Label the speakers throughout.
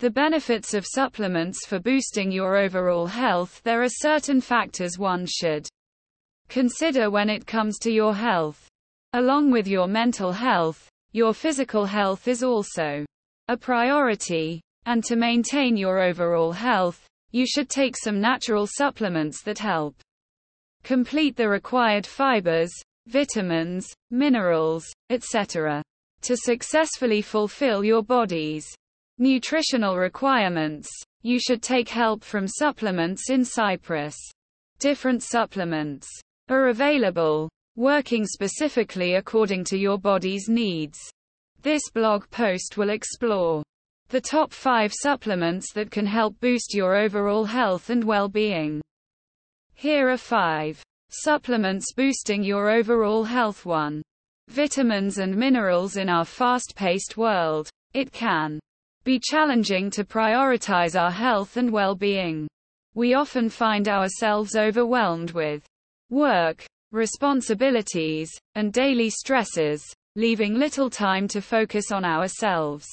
Speaker 1: The benefits of supplements for boosting your overall health There are certain factors one should consider when it comes to your health. Along with your mental health, your physical health is also a priority. And to maintain your overall health, you should take some natural supplements that help complete the required fibers, vitamins, minerals, etc. to successfully fulfill your body's nutritional requirements. You should take help from supplements in Cyprus. Different supplements are available, working specifically according to your body's needs. This blog post will explore the top 5 supplements that can help boost your overall health and well-being. Here are 5 supplements boosting your overall health 1. Vitamins and minerals in our fast-paced world. It can be challenging to prioritize our health and well-being. We often find ourselves overwhelmed with work, responsibilities, and daily stresses, leaving little time to focus on ourselves.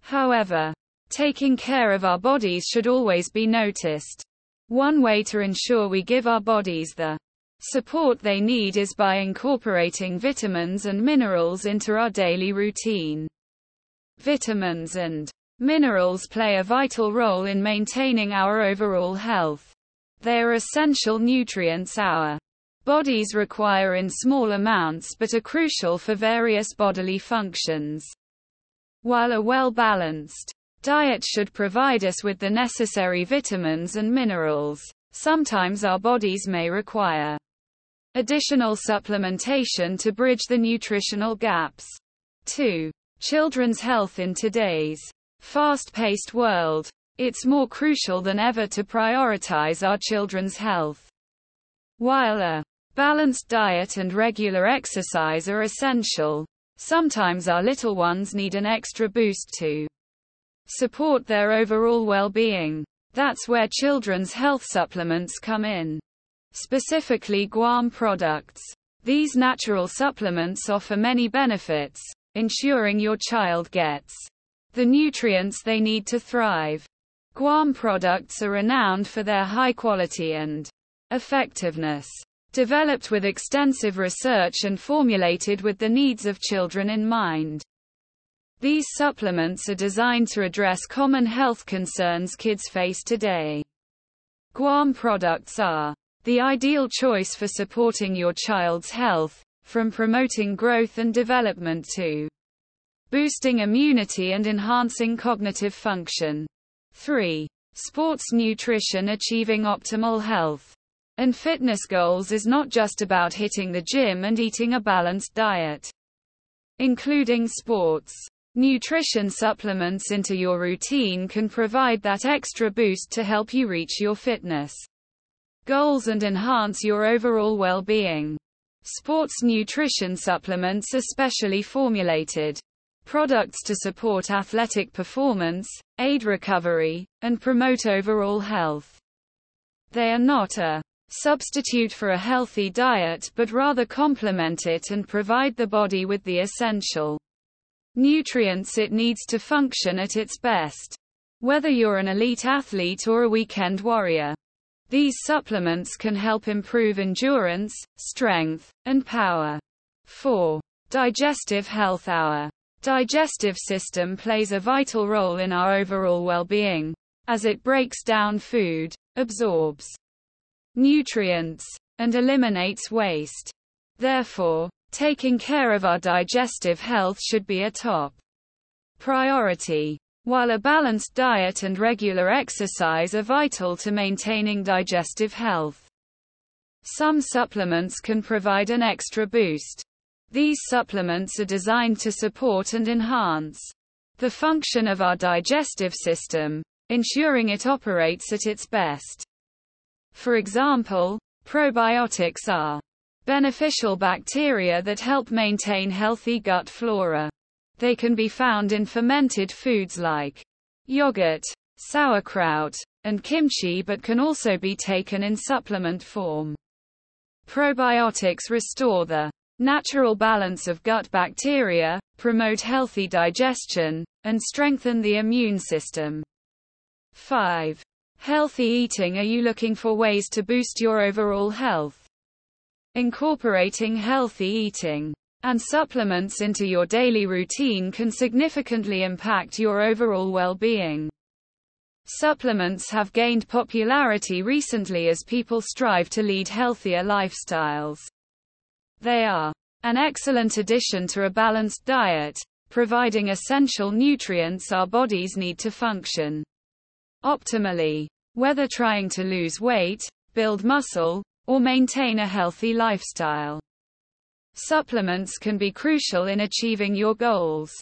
Speaker 1: However, taking care of our bodies should always be noticed. One way to ensure we give our bodies the support they need is by incorporating vitamins and minerals into our daily routine. Vitamins and minerals play a vital role in maintaining our overall health. They are essential nutrients our bodies require in small amounts but are crucial for various bodily functions. While a well-balanced diet should provide us with the necessary vitamins and minerals, sometimes our bodies may require additional supplementation to bridge the nutritional gaps. 2. Children's health in today's fast-paced world. It's more crucial than ever to prioritize our children's health. While a Balanced diet and regular exercise are essential. Sometimes our little ones need an extra boost to support their overall well-being. That's where children's health supplements come in. Specifically GUAM products. These natural supplements offer many benefits, ensuring your child gets the nutrients they need to thrive. GUAM products are renowned for their high quality and effectiveness. Developed with extensive research and formulated with the needs of children in mind. These supplements are designed to address common health concerns kids face today. Guam products are the ideal choice for supporting your child's health, from promoting growth and development to boosting immunity and enhancing cognitive function. 3. Sports nutrition achieving optimal health and fitness goals is not just about hitting the gym and eating a balanced diet. Including sports. Nutrition supplements into your routine can provide that extra boost to help you reach your fitness goals and enhance your overall well-being. Sports nutrition supplements are specially formulated products to support athletic performance, aid recovery, and promote overall health. They are not a substitute for a healthy diet but rather complement it and provide the body with the essential nutrients it needs to function at its best. Whether you're an elite athlete or a weekend warrior, these supplements can help improve endurance, strength, and power. 4. Digestive health Our digestive system plays a vital role in our overall well-being, as it breaks down food, absorbs nutrients, and eliminates waste. Therefore, taking care of our digestive health should be a top priority. While a balanced diet and regular exercise are vital to maintaining digestive health, some supplements can provide an extra boost. These supplements are designed to support and enhance the function of our digestive system, ensuring it operates at its best. For example, probiotics are beneficial bacteria that help maintain healthy gut flora. They can be found in fermented foods like yogurt, sauerkraut, and kimchi but can also be taken in supplement form. Probiotics restore the natural balance of gut bacteria, promote healthy digestion, and strengthen the immune system. 5. Healthy eating Are you looking for ways to boost your overall health? Incorporating healthy eating and supplements into your daily routine can significantly impact your overall well-being. Supplements have gained popularity recently as people strive to lead healthier lifestyles. They are an excellent addition to a balanced diet, providing essential nutrients our bodies need to function optimally. Whether trying to lose weight, build muscle, or maintain a healthy lifestyle. Supplements can be crucial in achieving your goals.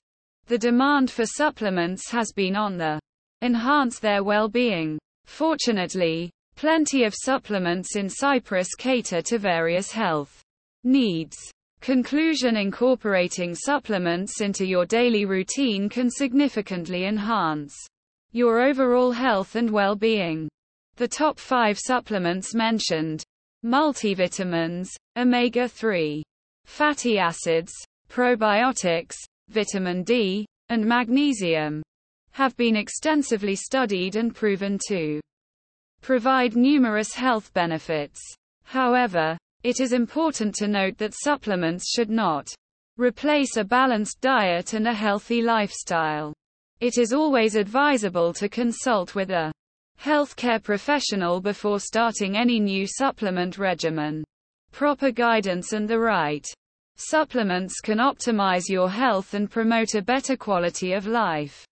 Speaker 1: The demand for supplements has been on the enhance their well-being. Fortunately, plenty of supplements in Cyprus cater to various health needs. Conclusion Incorporating supplements into your daily routine can significantly enhance your overall health and well-being. The top 5 supplements mentioned multivitamins, omega-3 fatty acids, probiotics, vitamin D, and magnesium have been extensively studied and proven to provide numerous health benefits. However, it is important to note that supplements should not replace a balanced diet and a healthy lifestyle. It is always advisable to consult with a healthcare professional before starting any new supplement regimen. Proper guidance and the right Supplements can optimize your health and promote a better quality of life.